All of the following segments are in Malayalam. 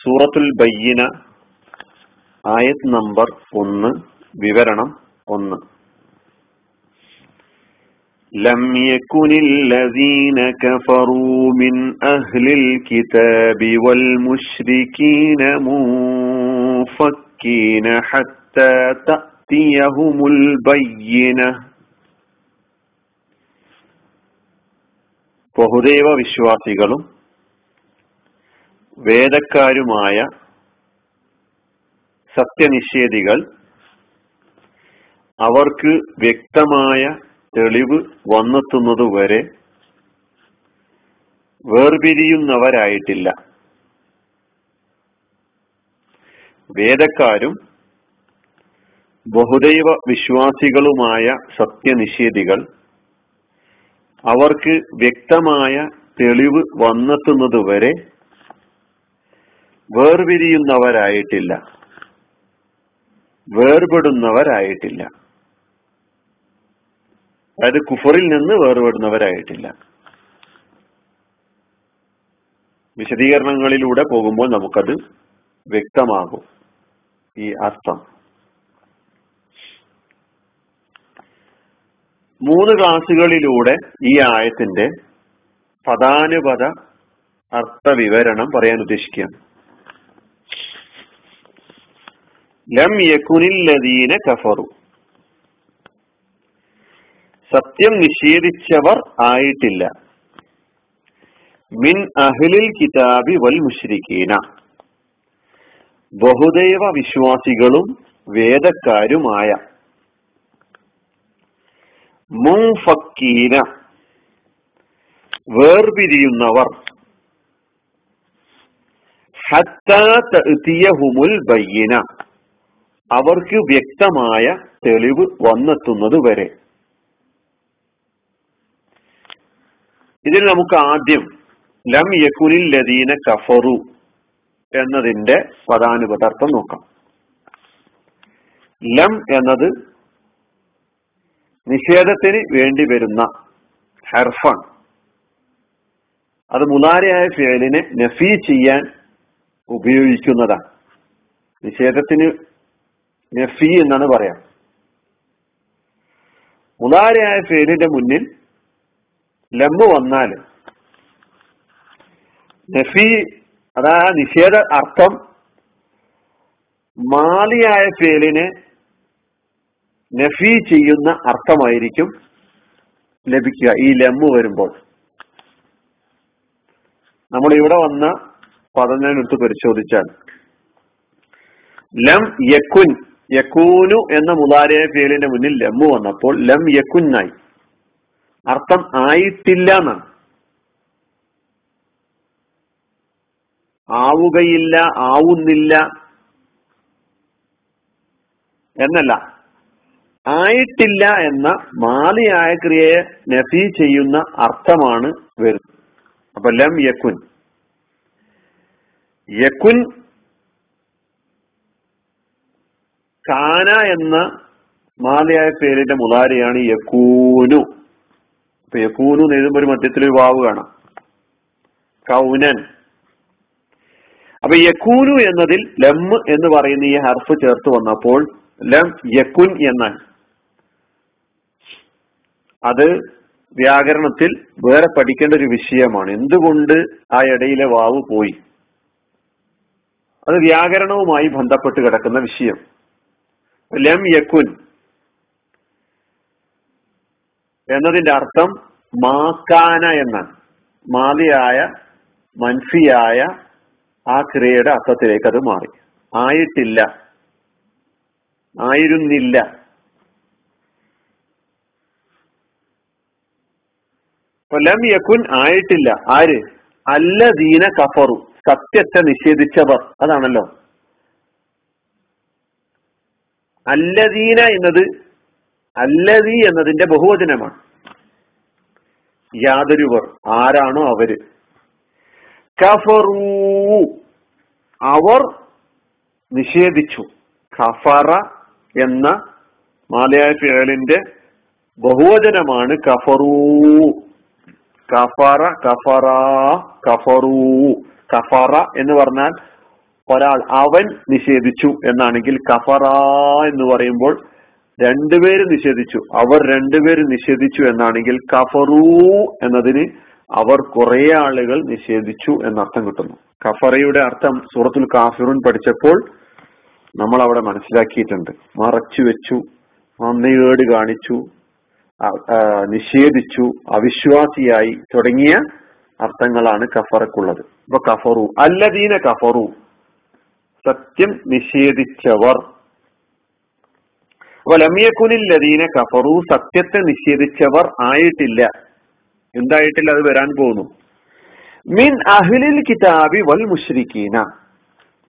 സൂറത്തുൽ ബയ്യന ആയത് നമ്പർ ഒന്ന് വിവരണം ഒന്ന് لم يكن الذين كفروا من أهل الكتاب والمشركين منفكين حتى تأتيهم البينة ബഹുദൈവ വിശ്വാസികളും വേദക്കാരുമായ സത്യനിഷേധികൾ അവർക്ക് വ്യക്തമായ തെളിവ് വന്നെത്തുന്നതുവരെ വേർപിരിയുന്നവരായിട്ടില്ല. വേദക്കാരും ബഹുദൈവ വിശ്വാസികളുമായ സത്യനിഷേധികൾ അവർക്ക് വ്യക്തമായ തെളിവ് വന്നെത്തുന്നത് വരെ വേർപിരിയുന്നവരായിട്ടില്ല. വേർപെടുന്നവരായിട്ടില്ല. അതായത് കുഫറിൽ നിന്ന് വേർപെടുന്നവരായിട്ടില്ല. വിശദീകരണങ്ങളിലൂടെ പോകുമ്പോൾ നമുക്കത് വ്യക്തമാകും. ഈ അർത്ഥം. മൂന്ന് ക്ലാസ്സുകളിലൂടെ ഈ ആയത്തിന്റെ പദാനുപത അർത്ഥവിവരണം പറയാൻ ഉദ്ദേശിക്കുകയാണ് ലം യക്കുനില്ലദീന കഫറു. സത്യം നിഷേധിച്ചവർ ആയിട്ടില്ല. മിൻ അഹ്ലിൽ കിതാബി വൽ മുഷ്രിക്കീന ബഹുദൈവ വിശ്വാസികളും വേദക്കാരുമായ മുൻഫക്കീന. വേർപിരിയുന്നവർ. ഹത്താത്തിയഹുമുൽ ബയ്യന. അവർക്ക് വ്യക്തമായ തെളിവ് വന്നെത്തുന്നത് വരെ. ഇതിൽ നമുക്ക് ആദ്യം ലം യക്കുലിൽ ലദീന കഫറു എന്നതിന്റെ പദാനുപദാർത്ഥം നോക്കാം. ലം എന്നത് നിഷേധത്തിന് വേണ്ടി വരുന്ന ഹർഫാണ് അത് മുലാരയായ ഫേലിനെ നഫി ചെയ്യാൻ ഉപയോഗിക്കുന്നതാണ്. നിഷേധത്തിന് നഫി എന്നാണ് പറയാം. മുലാരയായ ഫേലിന്റെ മുന്നിൽ ലംബ് വന്നാൽ നഫി അതാ നിഷേധ അർത്ഥം മാലിയായ ഫേലിനെ നഫി ചെയ്യുന്ന അർത്ഥമായിരിക്കും ലഭിക്കുക. ഈ ലമ്മ് വരുമ്പോൾ. നമ്മൾ ഇവിടെ വന്ന പദനെടുത്ത് പരിശോധിച്ചാൽ. ലം യക്കുൻ യക്കൂനു എന്ന മുതാരയ പേരിന്റെ മുന്നിൽ ലമ്മു വന്നപ്പോൾ ലം യക്കുന്നായി. അർത്ഥം ആയിട്ടില്ല എന്നാണ്. ആവുകയില്ല ആവുന്നില്ല എന്നല്ല. ആയിട്ടില്ല എന്ന മാലിയായ ക്രിയയെ നഫി ചെയ്യുന്ന അർത്ഥമാണ് വരുന്നത്. അപ്പൊ ലം യക്കുൻ. യക്കുൻ കാന എന്ന മാലിയായ പേരിന്റെ മുതാരിയാണ് യക്കൂനു. അപ്പൊ യക്കൂനു എന്ന് എഴുതുമ്പോൾ ഒരു മധ്യത്തിൽ ഒരു വാവ് കാണാം. കൗനൻ. അപ്പൊ യക്കൂനു എന്നതിൽ ലം എന്ന് പറയുന്ന ഈ ഹർഫ് ചേർത്ത് വന്നപ്പോൾ ലം യക്കുൻ എന്നാണ്. അത് വ്യാകരണത്തിൽ വേറെ പഠിക്കേണ്ട ഒരു വിഷയമാണ്. എന്തുകൊണ്ട് ആ ഇടയിലെ വാവ് പോയി? അത് വ്യാകരണവുമായി ബന്ധപ്പെട്ട് കിടക്കുന്ന വിഷയം. ലം യക്കുൻ എന്നതിന്റെ അർത്ഥം മാക്കാന എന്നാണ്. മാതിയായ മൻഫിയായ ആ ക്രിയയുടെ അർത്ഥത്തിലേക്ക് അത് മാറി. ആയിട്ടില്ല. ആയിരുന്നില്ല. ലം യക്കുൻ ആയിട്ടില്ല. ആര്? അല്ല ദീന കഫറു. സത്യത്തെ നിഷേധിച്ചവർ. അതാണല്ലോ. അല്ലദീന എന്നത് അല്ലദീ എന്നതിന്റെ ബഹുവചനമാണ്. യാതൊരുവർ ആരാണോ അവർ. കഫറൂ. അവർ നിഷേധിച്ചു. കഫറ എന്ന മാലയായ ഫിയലിന്റെ ബഹുവചനമാണ് കഫറൂ. കഫറ കഫറ കഫറൂ. കഫറ എന്ന് പറഞ്ഞാൽ ഒരാൾ അവൻ നിഷേധിച്ചു എന്നാണെങ്കിൽ കഫറ എന്ന് പറയുമ്പോൾ രണ്ടുപേര് നിഷേധിച്ചു. അവർ രണ്ടുപേര് നിഷേധിച്ചു എന്നാണെങ്കിൽ കഫറൂ എന്നതിന് അവർ കുറെ ആളുകൾ നിഷേധിച്ചു എന്നർത്ഥം കിട്ടുന്നു. കഫറയുടെ അർത്ഥം സൂറത്തുൽ കാഫിറുൻ പഠിച്ചപ്പോൾ നമ്മൾ അവിടെ മനസ്സിലാക്കിയിട്ടുണ്ട്. മറച്ചു വെച്ചു നന്ദികേട് കാണിച്ചു നിഷേധിച്ചു അവിശ്വാസിയായി തുടങ്ങിയ അർത്ഥങ്ങളാണ് കഫറക്കുള്ളത്. ഇപ്പൊ കഫറു അല്ലദീന കഫറു സത്യം നിഷേധിച്ചവർ. അപ്പൊ ലമിയക്കുനില്ലദീന കഫറു സത്യത്തെ നിഷേധിച്ചവർ ആയിട്ടില്ല. എന്തായിട്ടില്ല? അത് വരാൻ പോകുന്നു. മിൻ അഹ്ലിൽ കിതാബി വൽ മുഷ്രിഖീന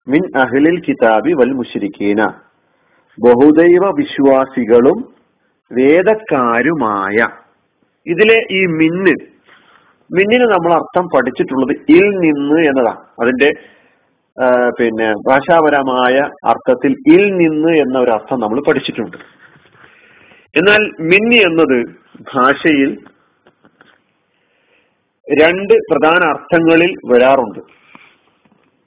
മിൻ അഹ്ലിൽ കിതാബി വൽ മുഷ്രിഖീന ബഹുദൈവ വിശ്വാസികളും വേദക്കാരുമായ. ഇതിലെ ഈ മിന്ന് മിന്നിന് നമ്മൾ അർത്ഥം പഠിച്ചിട്ടുള്ളത് ഇൽ നിന്ന് എന്നതാണ് അതിന്റെ പിന്നെ ഭാഷാപരമായ അർത്ഥത്തിൽ ഇൽ നിന്ന് എന്ന ഒരു അർത്ഥം നമ്മൾ പഠിച്ചിട്ടുണ്ട്. എന്നാൽ മിന്നി എന്നത് ഭാഷയിൽ രണ്ട് പ്രധാന അർത്ഥങ്ങളിൽ വരാറുണ്ട്.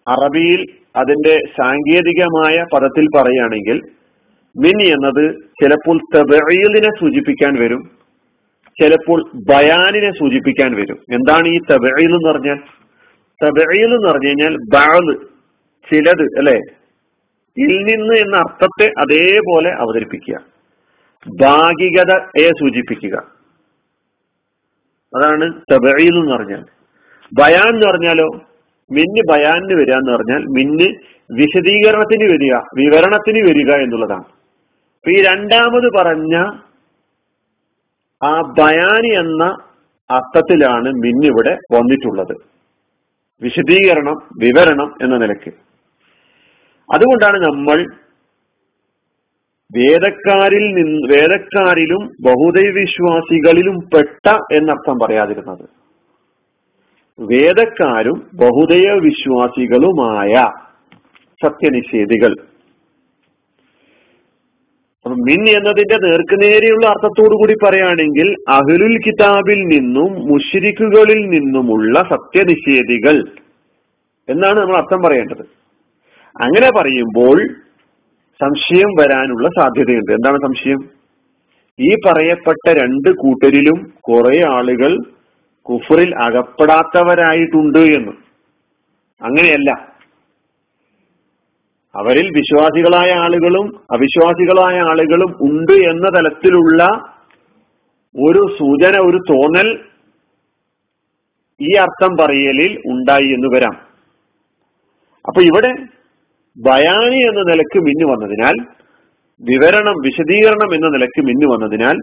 അറബിയിൽ അതിന്റെ സാങ്കേതികമായ പദത്തിൽ പറയുകയാണെങ്കിൽ മിനി എന്നത് ചിലപ്പോൾ തബീലിനെ സൂചിപ്പിക്കാൻ വരും ചിലപ്പോൾ ബയാനിനെ സൂചിപ്പിക്കാൻ വരും. എന്താണ് ഈ തബീൽ എന്ന് പറഞ്ഞാൽ? തബീൽ എന്ന് പറഞ്ഞു കഴിഞ്ഞാൽ ബാൾ ചിലത് അല്ലെ? ഇൽ നിന്ന് എന്ന അർത്ഥത്തെ അതേപോലെ അവതരിപ്പിക്കുക. ഭാഗികതയെ സൂചിപ്പിക്കുക. അതാണ് തബീൽ എന്ന് പറഞ്ഞാൽ. ബയാൻ എന്ന് പറഞ്ഞാലോ? മിന്ന് ബയാനിന് വരിക എന്ന് പറഞ്ഞാൽ മിന്ന് വിശദീകരണത്തിന് വരിക വിവരണത്തിന് വരിക എന്നുള്ളതാണ്. ഈ രണ്ടാമത് പറഞ്ഞ ആ ബയാനി എന്ന അർത്ഥത്തിലാണ് മിന്നിവിടെ വന്നിട്ടുള്ളത്. വിശദീകരണം വിവരണം എന്ന നിലയ്ക്ക്. അതുകൊണ്ടാണ് നമ്മൾ വേദക്കാരിൽ നിന്ന് വേദക്കാരിലും ബഹുദൈവ വിശ്വാസികളിലും പെട്ട എന്നർത്ഥം പറയാതിരുന്നത്. വേദക്കാരും ബഹുദൈവ വിശ്വാസികളുമായ സത്യനിഷേധികൾ മിൻ എന്നതിന്റെ നേർക്കുനേരെയുള്ള അർത്ഥത്തോടു കൂടി പറയുകയാണെങ്കിൽ അഹ്ലുൽ കിതാബിൽ നിന്നും മുഷിരിക്കുകളിൽ നിന്നുമുള്ള സത്യനിഷേധികൾ എന്നാണ് നമ്മൾ അർത്ഥം പറയേണ്ടത്. അങ്ങനെ പറയുമ്പോൾ സംശയം വരാനുള്ള സാധ്യതയുണ്ട്. എന്താണ് സംശയം? ഈ പറയപ്പെട്ട രണ്ട് കൂട്ടരിലും കുറെ ആളുകൾ കുഫറിൽ അകപ്പെടാത്തവരായിട്ടുണ്ട് എന്ന്. അങ്ങനെയല്ല. അവരിൽ വിശ്വാസികളായ ആളുകളും അവിശ്വാസികളായ ആളുകളും ഉണ്ട് എന്ന തലത്തിലുള്ള ഒരു സൂചന ഒരു തോന്നൽ ഈ അർത്ഥം പറയലിൽ ഉണ്ടായി എന്ന് വരാം. അപ്പൊ ഇവിടെ ബയാനി എന്ന നിലയ്ക്ക് മിന്നു വന്നതിനാൽ വിവരണം വിശദീകരണം എന്ന നിലയ്ക്ക് മിന്നു വന്നതിനാൽ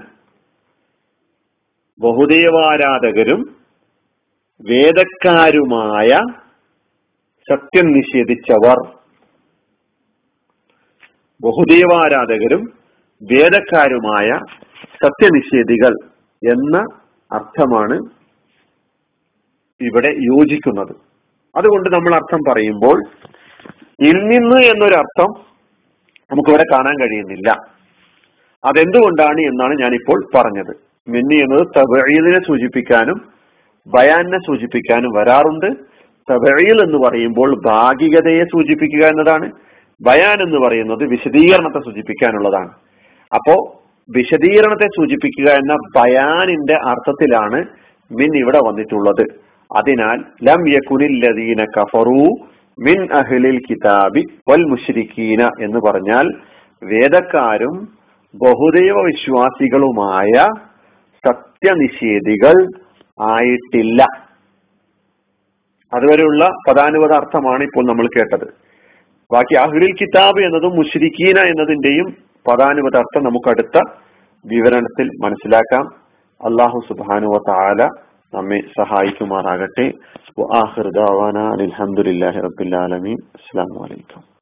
ബഹുദൈവാരാധകരും വേദക്കാരുമായ സത്യം നിഷേധിച്ചവർ ബഹുദൈവാരാധകരും വേദക്കാരുമായ സത്യനിഷേധികൾ എന്ന അർത്ഥമാണ് ഇവിടെ യോജിക്കുന്നത്. അതുകൊണ്ട് നമ്മൾ അർത്ഥം പറയുമ്പോൾ ഇൽ നിന്ന് എന്നൊരർത്ഥം നമുക്കിവിടെ കാണാൻ കഴിയുന്നില്ല. അതെന്തുകൊണ്ടാണ് എന്നാണ് ഞാനിപ്പോൾ പറഞ്ഞത്. മിന്നി എന്നത് തവഴീലിനെ സൂചിപ്പിക്കാനും ബയാനെ സൂചിപ്പിക്കാനും വരാറുണ്ട്. തബീൽ എന്ന് പറയുമ്പോൾ ഭാഗികതയെ സൂചിപ്പിക്കുക എന്നതാണ്. ബയാൻ എന്ന് പറയുന്നത് വിശദീകരണത്തെ സൂചിപ്പിക്കാനുള്ളതാണ്. അപ്പോ വിശദീകരണത്തെ സൂചിപ്പിക്കുക എന്ന ബയാനിന്റെ അർത്ഥത്തിലാണ് മിൻ ഇവിടെ വന്നിട്ടുള്ളത്. അതിനാൽ ലം യകുനില്ലദീന കഫറു മിൻ അഹ്ലിൽ കിതാബി വൽ മുഷരിക്കീന എന്ന് പറഞ്ഞാൽ വേദക്കാരും ബഹുദൈവ വിശ്വാസികളുമായ സത്യനിഷേധികൾ ആയിട്ടില്ല. അതുവരെയുള്ള പദാനുപത അർത്ഥമാണ് ഇപ്പോൾ നമ്മൾ കേട്ടത്. ബാക്കി അഹ്ലുൽ കിതാബ് എന്നതും മുഷ്രിക്കീന എന്നതിന്റെയും പദാനുപത അർത്ഥം നമുക്ക് അടുത്ത വിവരണത്തിൽ മനസ്സിലാക്കാം. അള്ളാഹു സുബാനുവ താല നമ്മെ സഹായിക്കുമാറാകട്ടെ. അലഹമുല്ലാഹി റബിൻ അസ്സാം വലൈക്കും